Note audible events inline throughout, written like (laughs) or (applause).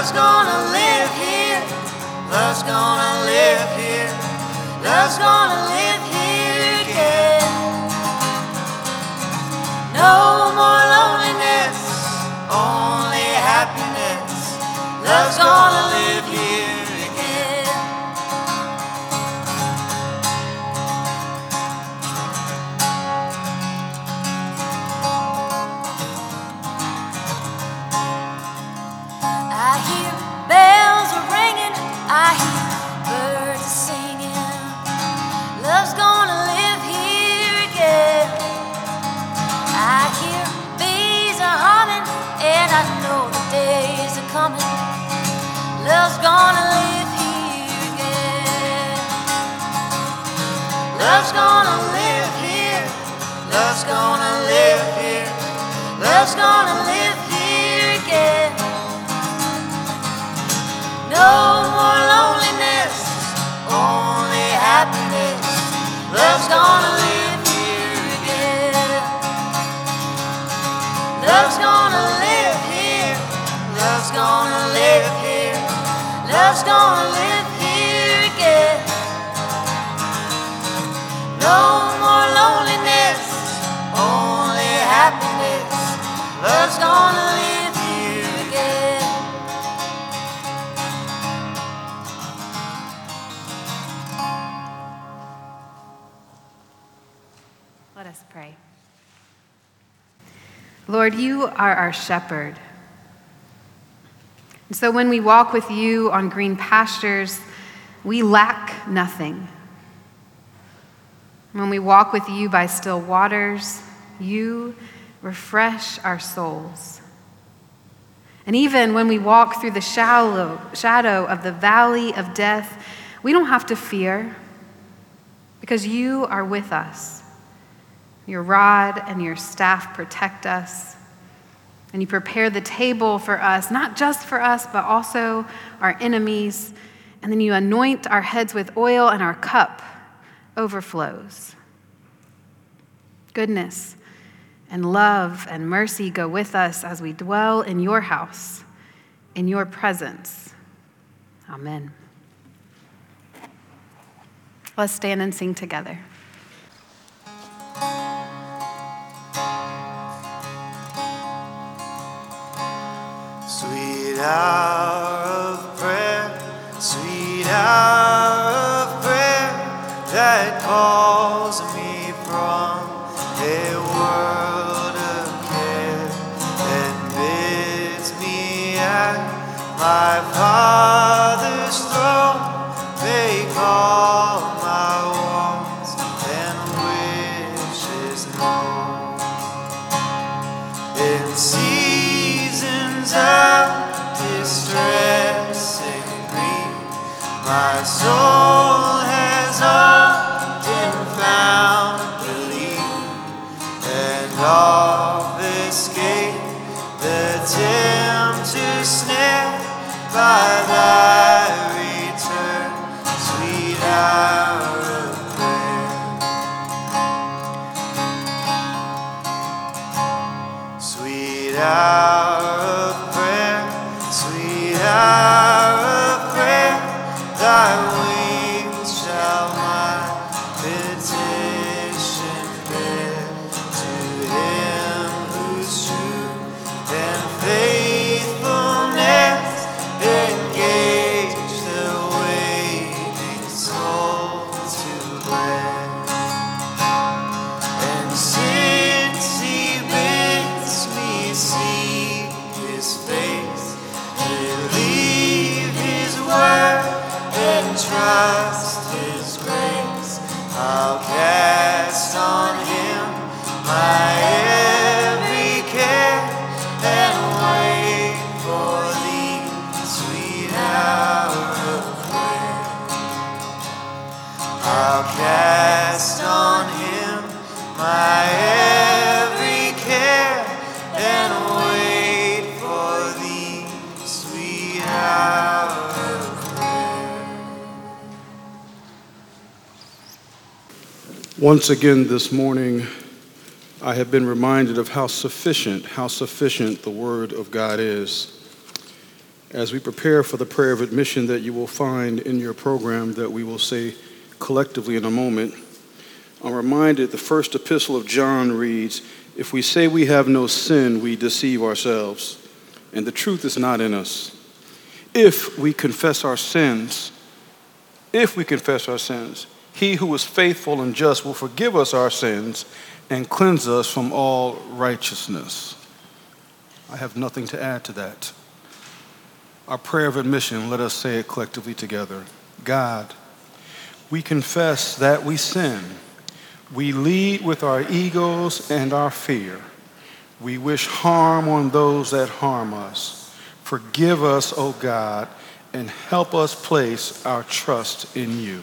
Love's gonna live here. Love's gonna live here. Love's gonna live here again. No more loneliness, only happiness. Love's gonna live Love's gonna live here again. Love's gonna live here. Love's gonna live here. Love's gonna live Love's gonna live here again. No more loneliness, only happiness. Love's gonna live here again. Let us pray. Lord, you are our shepherd. And so when we walk with you on green pastures, we lack nothing. When we walk with you by still waters, you refresh our souls. And even when we walk through the shallow, shadow of the valley of death, we don't have to fear because you are with us. Your rod and your staff protect us. And you prepare the table for us, not just for us, but also our enemies. And then you anoint our heads with oil, and our cup overflows. Goodness and love and mercy go with us as we dwell in your house, in your presence. Amen. Let's stand and sing together. Hour of prayer, sweet hour of prayer that calls me from a world of care and bids me at my Father's throne. Make all my wants and wishes known My soul and trust His grace. I'll cast on Him my. Once again this morning, I have been reminded of how sufficient, how sufficient the Word of God is. As we prepare for the prayer of admission that you will find in your program that we will say collectively in a moment, I'm reminded the first epistle of John reads, If we say we have no sin, we deceive ourselves, and the truth is not in us. If we confess our sins, if we confess our sins, he who is faithful and just will forgive us our sins and cleanse us from all righteousness. I have nothing to add to that. Our prayer of admission, let us say it collectively together. God, we confess that we sin. We lead with our egos and our fear. We wish harm on those that harm us. Forgive us, O God, and help us place our trust in you.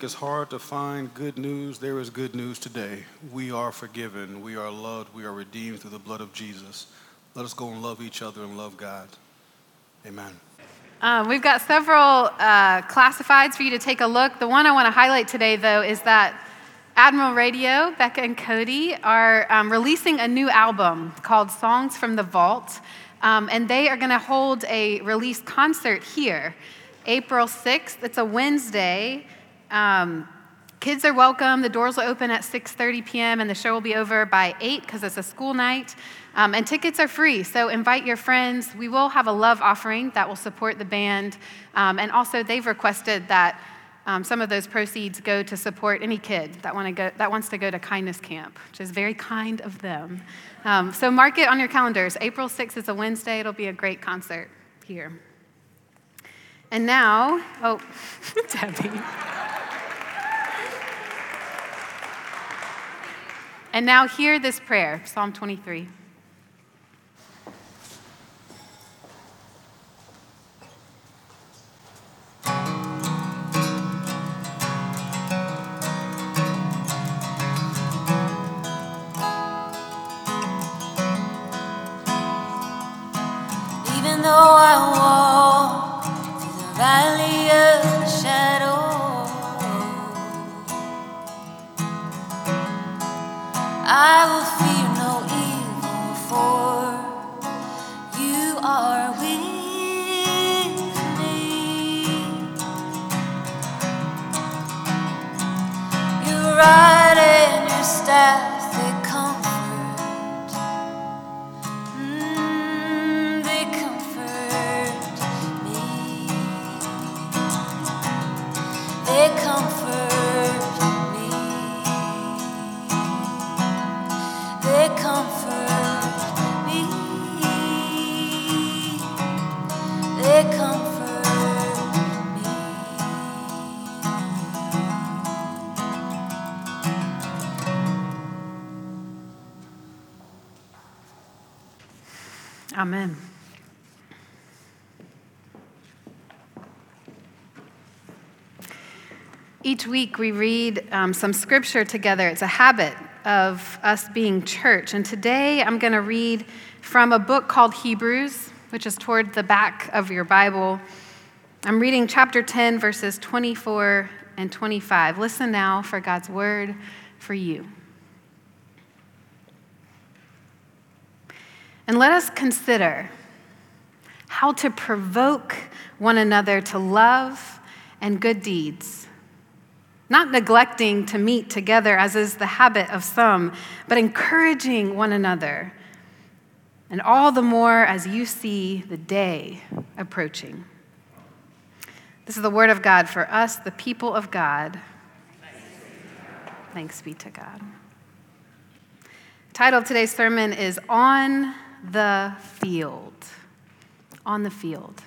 Like it's hard to find good news, there is good news today. We are forgiven, we are loved, we are redeemed through the blood of Jesus. Let us go and love each other and love God. Amen. Um, we've got several uh, classifieds for you to take a look. The one I want to highlight today, though, is that Admiral Radio, Becca and Cody, are um, releasing a new album called Songs from the Vault. Um, and they are going to hold a release concert here, April 6th. It's a Wednesday. Um, kids are welcome. The doors will open at 6:30 p.m. and the show will be over by 8 because it's a school night. Um, and tickets are free, so invite your friends. We will have a love offering that will support the band. Um, and also, they've requested that um, some of those proceeds go to support any kid that, wanna go, that wants to go to Kindness Camp, which is very kind of them. Um, so mark it on your calendars. April 6th is a Wednesday. It'll be a great concert here. And now, oh, (laughs) Debbie. And now hear this prayer, Psalm 23. Even though I walk through the valley of the shadow, I will fear Each week we read um, some scripture together. It's a habit of us being church. And today I'm going to read from a book called Hebrews, which is toward the back of your Bible. I'm reading chapter 10, verses 24 and 25. Listen now for God's word for you. And let us consider how to provoke one another to love and good deeds not neglecting to meet together, as is the habit of some, but encouraging one another, and all the more as you see the day approaching. This is the word of God for us, the people of God. Thanks be to God. The title of today's sermon is On the Field. On the Field.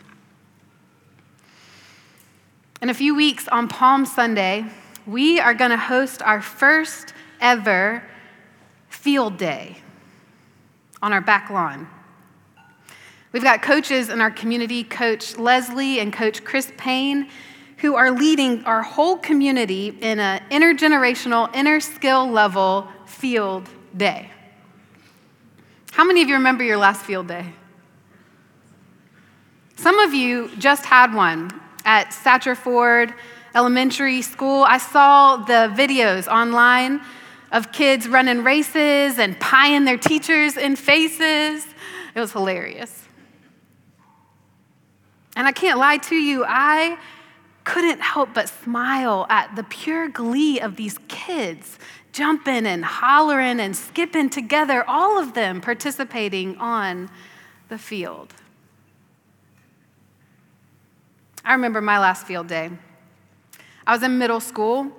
In a few weeks on Palm Sunday, we are going to host our first ever field day on our back lawn. We've got coaches in our community, Coach Leslie and Coach Chris Payne, who are leading our whole community in an intergenerational, inner skill level field day. How many of you remember your last field day? Some of you just had one at Satchel Ford elementary school, I saw the videos online of kids running races and pieing their teachers in faces. It was hilarious. And I can't lie to you, I couldn't help but smile at the pure glee of these kids jumping and hollering and skipping together, all of them participating on the field. I remember my last field day. I was in middle school,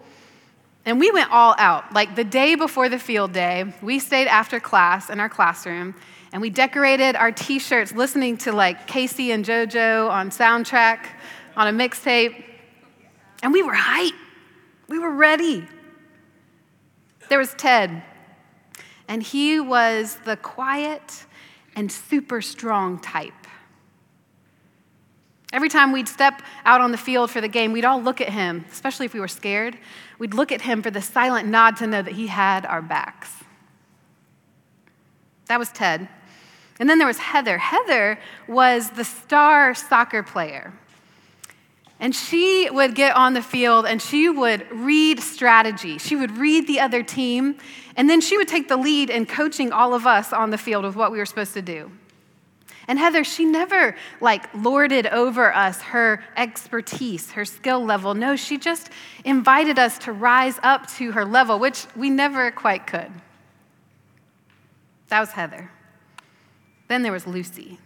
and we went all out. Like the day before the field day, we stayed after class in our classroom, and we decorated our t shirts listening to like K-Ci and JoJo on soundtrack on a mixtape. And we were hyped, we were ready. There was Ted, and he was the quiet and super strong type. Every time we'd step out on the field for the game, we'd all look at him, especially if we were scared. We'd look at him for the silent nod to know that he had our backs. That was Ted. And then there was Heather. Heather was the star soccer player. And she would get on the field and she would read strategy. She would read the other team, and then she would take the lead in coaching all of us on the field with what we were supposed to do. And Heather, she never like lorded over us her expertise, her skill level. No, she just invited us to rise up to her level, which we never quite could. That was Heather. Then there was Lucy.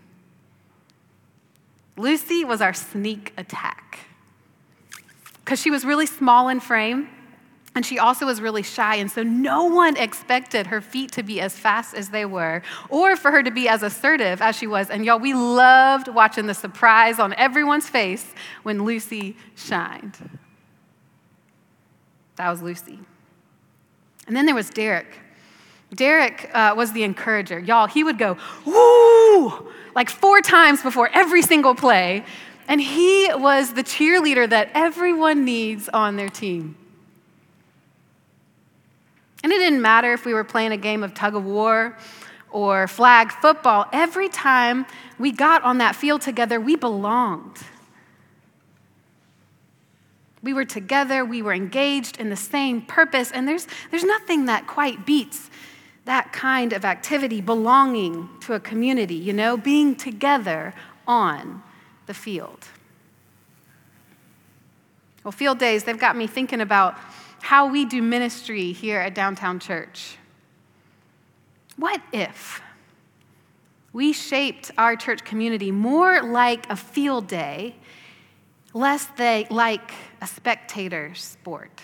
Lucy was our sneak attack because she was really small in frame and she also was really shy, and so no one expected her feet to be as fast as they were, or for her to be as assertive as she was. And y'all, we loved watching the surprise on everyone's face when Lucy shined. That was Lucy. And then there was Derek. Derek uh, was the encourager. Y'all, he would go, woo, like four times before every single play. And he was the cheerleader that everyone needs on their team. And it didn't matter if we were playing a game of tug of war or flag football, every time we got on that field together, we belonged. We were together, we were engaged in the same purpose, and there's, there's nothing that quite beats that kind of activity, belonging to a community, you know, being together on the field. Well, field days, they've got me thinking about how we do ministry here at Downtown Church. What if we shaped our church community more like a field day, less they, like a spectator sport?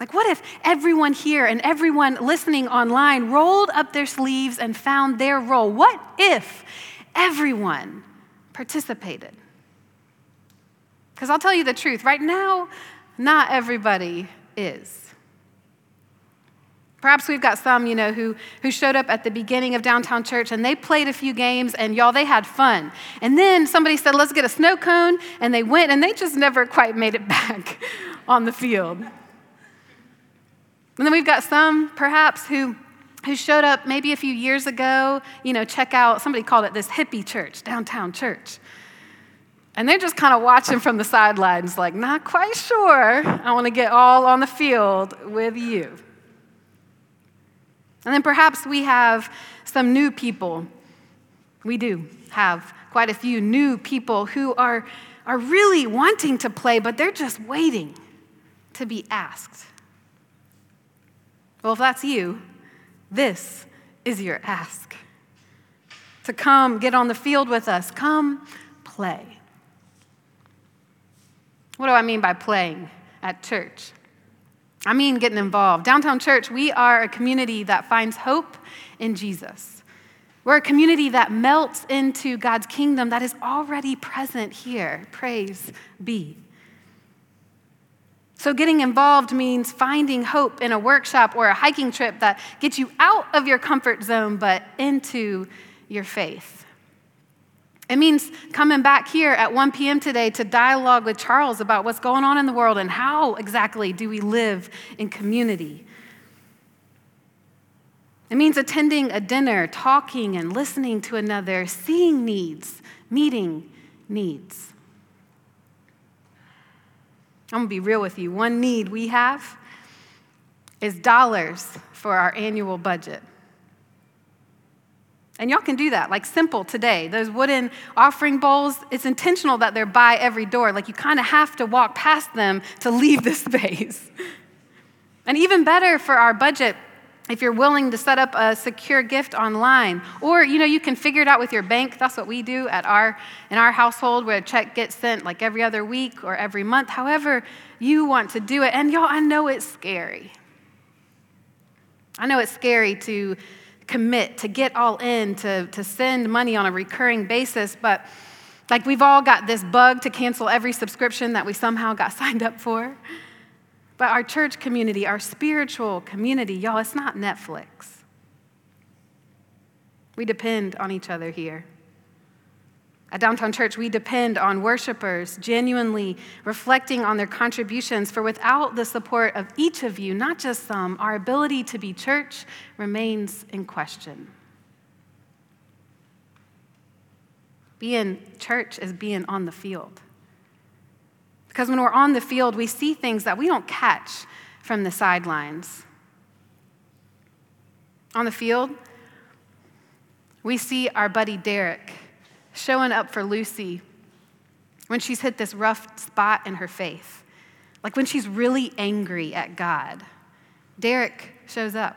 Like, what if everyone here and everyone listening online rolled up their sleeves and found their role? What if everyone participated? Because I'll tell you the truth, right now, not everybody is. Perhaps we've got some, you know, who, who showed up at the beginning of downtown church and they played a few games and y'all, they had fun. And then somebody said, let's get a snow cone. And they went and they just never quite made it (laughs) back on the field. And then we've got some, perhaps, who, who showed up maybe a few years ago, you know, check out, somebody called it this hippie church, downtown church. And they're just kind of watching from the sidelines, like, not quite sure. I want to get all on the field with you. And then perhaps we have some new people. We do have quite a few new people who are, are really wanting to play, but they're just waiting to be asked. Well, if that's you, this is your ask. To come get on the field with us, come play. What do I mean by playing at church? I mean getting involved. Downtown Church, we are a community that finds hope in Jesus. We're a community that melts into God's kingdom that is already present here. Praise be. So, getting involved means finding hope in a workshop or a hiking trip that gets you out of your comfort zone but into your faith. It means coming back here at 1 p.m. today to dialogue with Charles about what's going on in the world and how exactly do we live in community. It means attending a dinner, talking and listening to another, seeing needs, meeting needs. I'm gonna be real with you. One need we have is dollars for our annual budget. And y'all can do that, like simple today. Those wooden offering bowls, it's intentional that they're by every door. Like you kind of have to walk past them to leave the (laughs) space. And even better for our budget, if you're willing to set up a secure gift online or you know you can figure it out with your bank that's what we do at our in our household where a check gets sent like every other week or every month however you want to do it and y'all i know it's scary i know it's scary to commit, to get all in, to, to send money on a recurring basis. But like we've all got this bug to cancel every subscription that we somehow got (laughs) signed up for. But our church community, our spiritual community, y'all, it's not Netflix. We depend on each other here. At Downtown Church, we depend on worshipers genuinely reflecting on their contributions, for without the support of each of you, not just some, our ability to be church remains in question. Being church is being on the field. Because when we're on the field, we see things that we don't catch from the sidelines. On the field, we see our buddy Derek showing up for Lucy when she's hit this rough spot in her faith. Like when she's really angry at God, Derek shows up.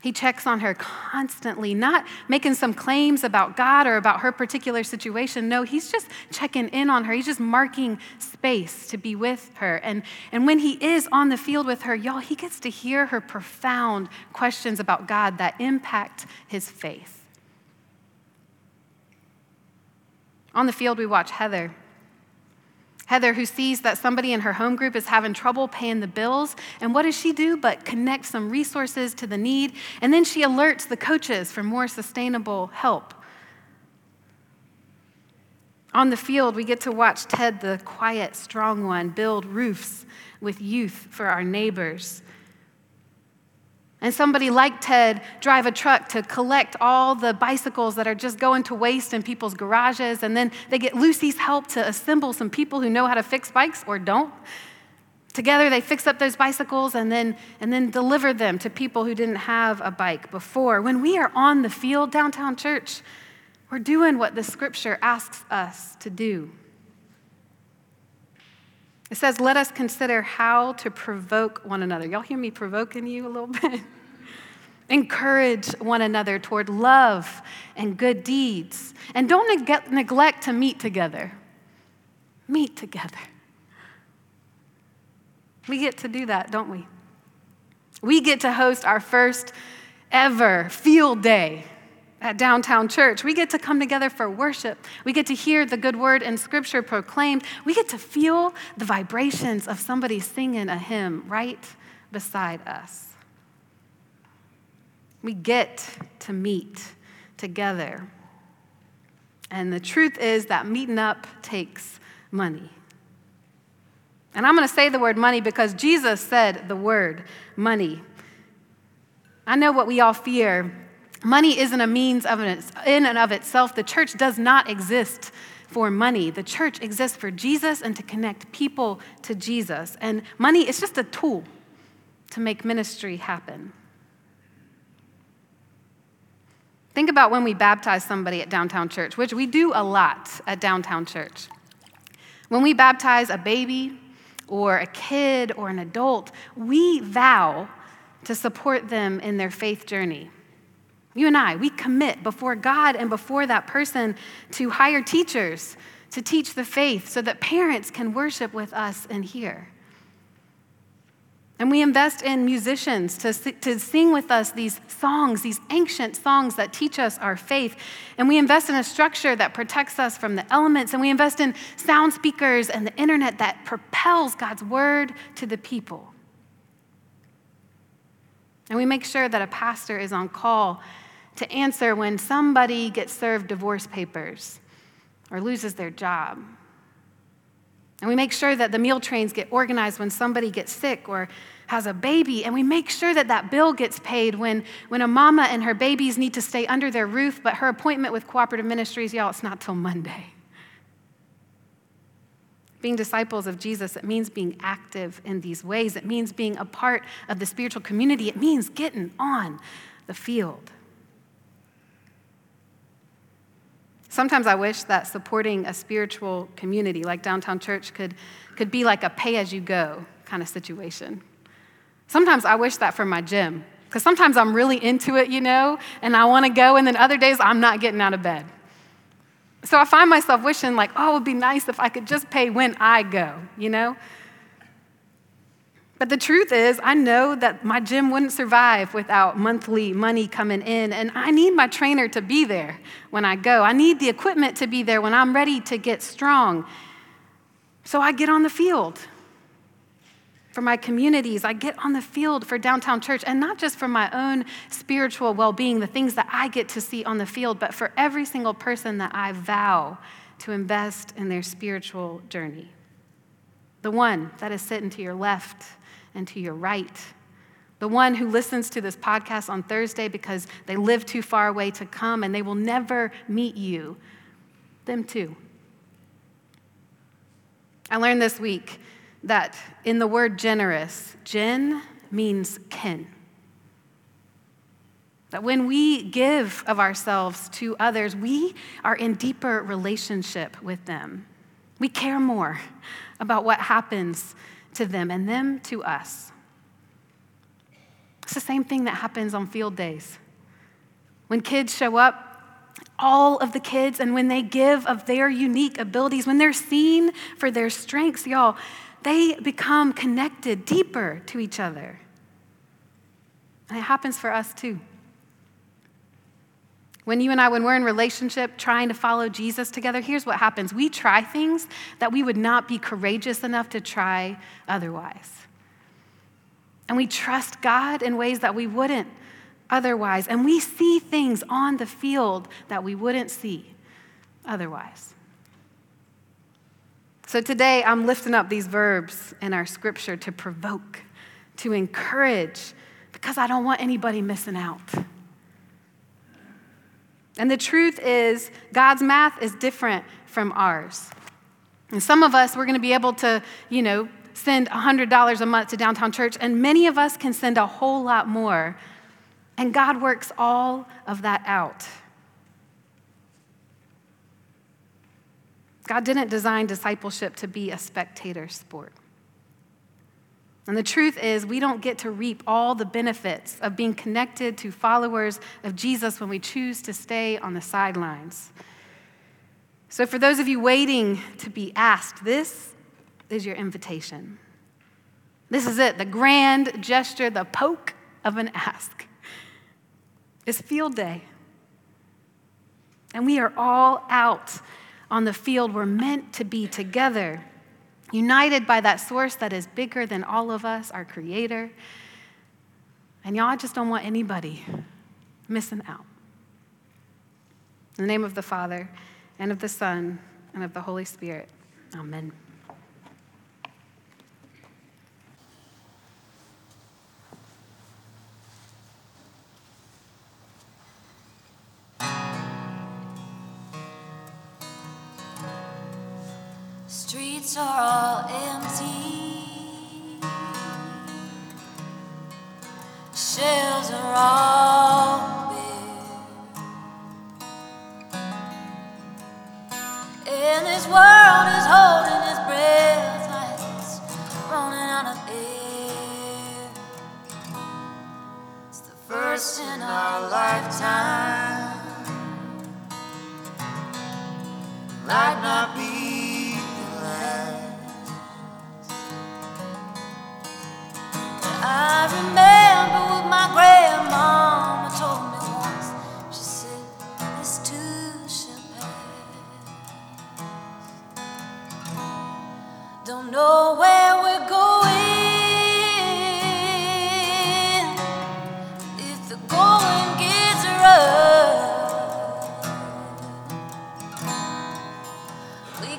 He checks on her constantly, not making some claims about God or about her particular situation. No, he's just checking in on her. He's just marking space to be with her. And, and when he is on the field with her, y'all, he gets to hear her profound questions about God that impact his faith. On the field, we watch Heather. Heather, who sees that somebody in her home group is having trouble paying the bills. And what does she do but connect some resources to the need? And then she alerts the coaches for more sustainable help. On the field, we get to watch Ted, the quiet, strong one, build roofs with youth for our neighbors. And somebody like Ted drive a truck to collect all the bicycles that are just going to waste in people's garages. And then they get Lucy's help to assemble some people who know how to fix bikes or don't. Together, they fix up those bicycles and then, and then deliver them to people who didn't have a bike before. When we are on the field, downtown church, we're doing what the scripture asks us to do. It says, let us consider how to provoke one another. Y'all hear me provoking you a little (laughs) bit? Encourage one another toward love and good deeds. And don't neg- neglect to meet together. Meet together. We get to do that, don't we? We get to host our first ever field day at Downtown Church. We get to come together for worship. We get to hear the good word in Scripture proclaimed. We get to feel the vibrations of somebody singing a hymn right beside us. We get to meet together. And the truth is that meeting up takes money. And I'm going to say the word money because Jesus said the word money. I know what we all fear. Money isn't a means of an, in and of itself. The church does not exist for money. The church exists for Jesus and to connect people to Jesus. And money is just a tool to make ministry happen. Think about when we baptize somebody at Downtown Church, which we do a lot at Downtown Church. When we baptize a baby or a kid or an adult, we vow to support them in their faith journey. You and I, we commit before God and before that person to hire teachers to teach the faith so that parents can worship with us and hear. And we invest in musicians to, to sing with us these songs, these ancient songs that teach us our faith. And we invest in a structure that protects us from the elements. And we invest in sound speakers and the internet that propels God's word to the people. And we make sure that a pastor is on call to answer when somebody gets served divorce papers or loses their job and we make sure that the meal trains get organized when somebody gets sick or has a baby. And we make sure that that bill gets paid when, when a mama and her babies need to stay under their roof, but her appointment with cooperative ministries, y'all, it's not till Monday. Being disciples of Jesus, it means being active in these ways. It means being a part of the spiritual community. It means getting on the field. Sometimes I wish that supporting a spiritual community like Downtown Church could, could be like a pay as you go kind of situation. Sometimes I wish that for my gym, because sometimes I'm really into it, you know, and I want to go, and then other days I'm not getting out of bed. So I find myself wishing, like, oh, it would be nice if I could just pay when I go, you know? But the truth is, I know that my gym wouldn't survive without monthly money coming in, and I need my trainer to be there when I go. I need the equipment to be there when I'm ready to get strong. So I get on the field for my communities. I get on the field for downtown church, and not just for my own spiritual well being, the things that I get to see on the field, but for every single person that I vow to invest in their spiritual journey. The one that is sitting to your left and to your right. The one who listens to this podcast on Thursday because they live too far away to come and they will never meet you. Them too. I learned this week that in the word generous, gen means kin. That when we give of ourselves to others, we are in deeper relationship with them. We care more about what happens to them and them to us. It's the same thing that happens on field days. When kids show up, all of the kids, and when they give of their unique abilities, when they're seen for their strengths, y'all, they become connected deeper to each other. And it happens for us too. When you and I, when we're in relationship trying to follow Jesus together, here's what happens. We try things that we would not be courageous enough to try otherwise. And we trust God in ways that we wouldn't otherwise. And we see things on the field that we wouldn't see otherwise. So today, I'm lifting up these verbs in our scripture to provoke, to encourage, because I don't want anybody missing out. And the truth is, God's math is different from ours. And some of us, we're going to be able to, you know, send $100 a month to downtown church, and many of us can send a whole lot more. And God works all of that out. God didn't design discipleship to be a spectator sport. And the truth is, we don't get to reap all the benefits of being connected to followers of Jesus when we choose to stay on the sidelines. So, for those of you waiting to be asked, this is your invitation. This is it the grand gesture, the poke of an ask. It's field day. And we are all out on the field. We're meant to be together united by that source that is bigger than all of us, our Creator. And y'all, I just don't want anybody missing out. In the name of the Father, and of the Son, and of the Holy Spirit. Amen. Are all empty.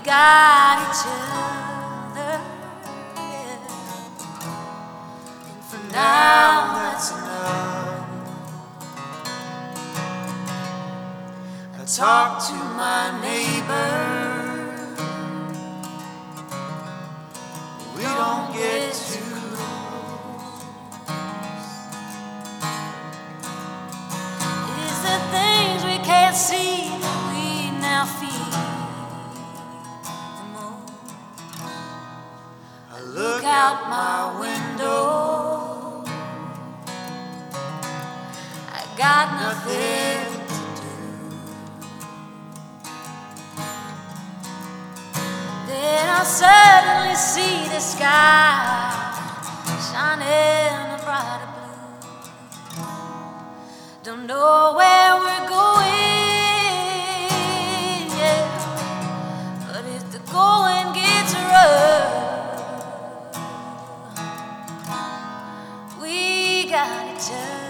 Got each other. yeah. And for now, that's enough. I talk to my neighbor. Suddenly see the sky shining a brighter blue. Don't know where we're going, yeah. But if the going gets rough, we got each other,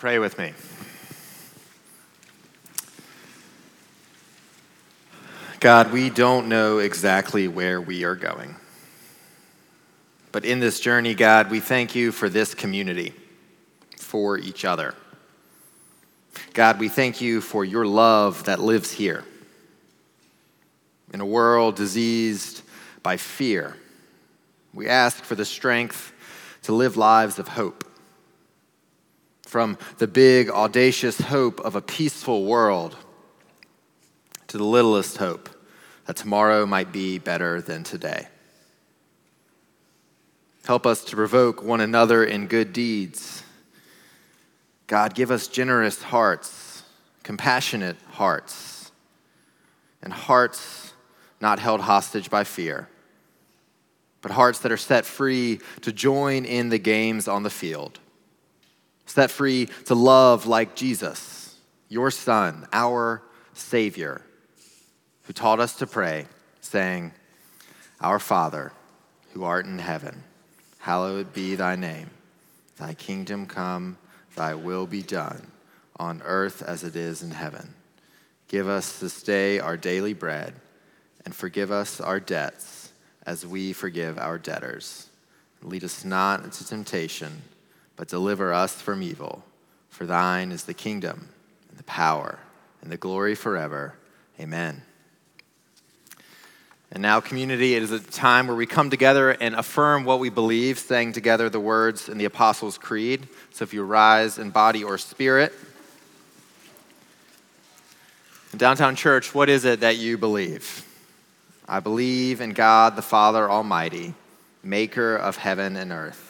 pray with me? God, we don't know exactly where we are going. But in this journey, God, we thank you for this community, for each other. God, we thank you for your love that lives here. In a world diseased by fear, we ask for the strength to live lives of hope. From the big, audacious hope of a peaceful world to the littlest hope that tomorrow might be better than today. Help us to provoke one another in good deeds. God, give us generous hearts, compassionate hearts, and hearts not held hostage by fear, but hearts that are set free to join in the games on the field, set free to love like Jesus, your Son, our Savior, who taught us to pray saying, Our Father, who art in heaven, hallowed be thy name. Thy kingdom come, thy will be done, on earth as it is in heaven. Give us this day our daily bread, and forgive us our debts as we forgive our debtors. Lead us not into temptation, but deliver us from evil. For thine is the kingdom, and the power, and the glory forever. Amen. And now, community, it is a time where we come together and affirm what we believe, saying together the words in the Apostles' Creed. So if you rise in body or spirit, in Downtown Church, what is it that you believe? I believe in God the Father Almighty, maker of heaven and earth,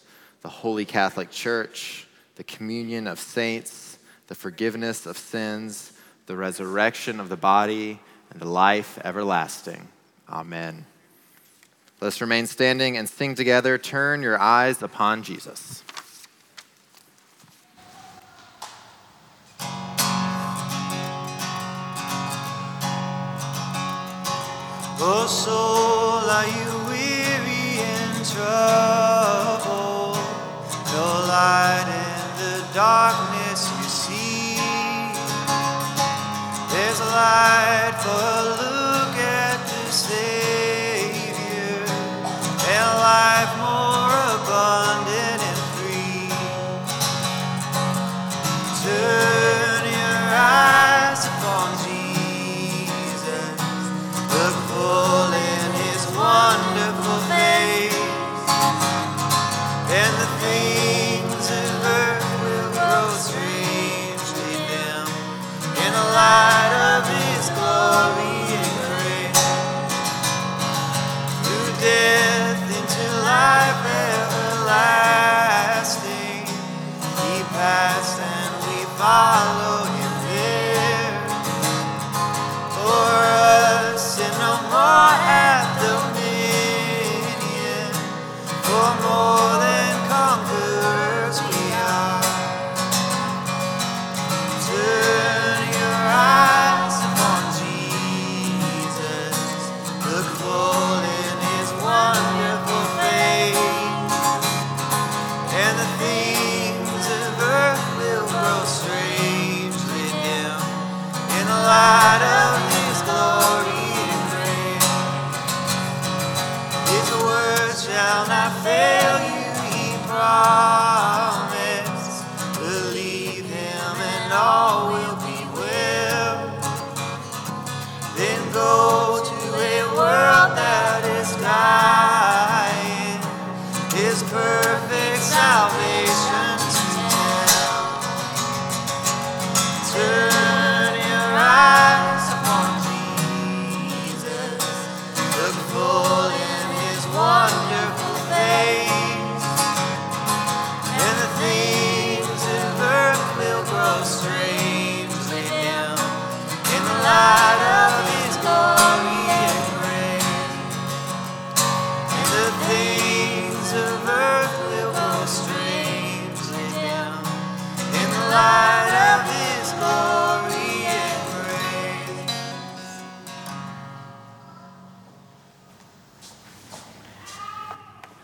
the holy Catholic Church, the communion of saints, the forgiveness of sins, the resurrection of the body and the life everlasting. Amen. Let us remain standing and sing together. Turn your eyes upon Jesus. Oh, soul, are you weary and troubled? Light in the darkness you see. There's a light for a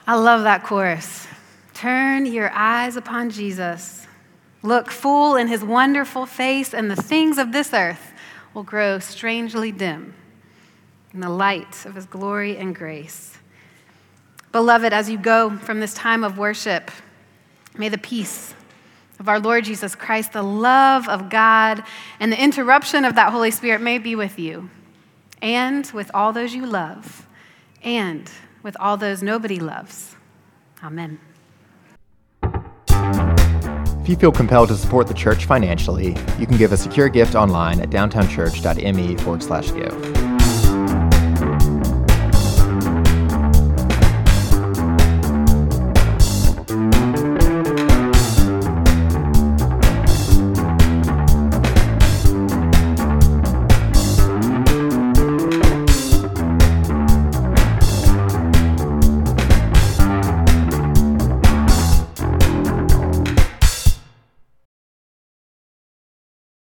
I love that chorus. Turn your eyes upon Jesus. Look full in his wonderful face, and the things of this earth will grow strangely dim in the light of his glory and grace. Beloved, as you go from this time of worship, may the peace of our Lord Jesus Christ, the love of God, and the interruption of that Holy Spirit may be with you and with all those you love and with all those nobody loves. Amen. If you feel compelled to support the church financially, you can give a secure gift online at downtownchurch.me forward slash give.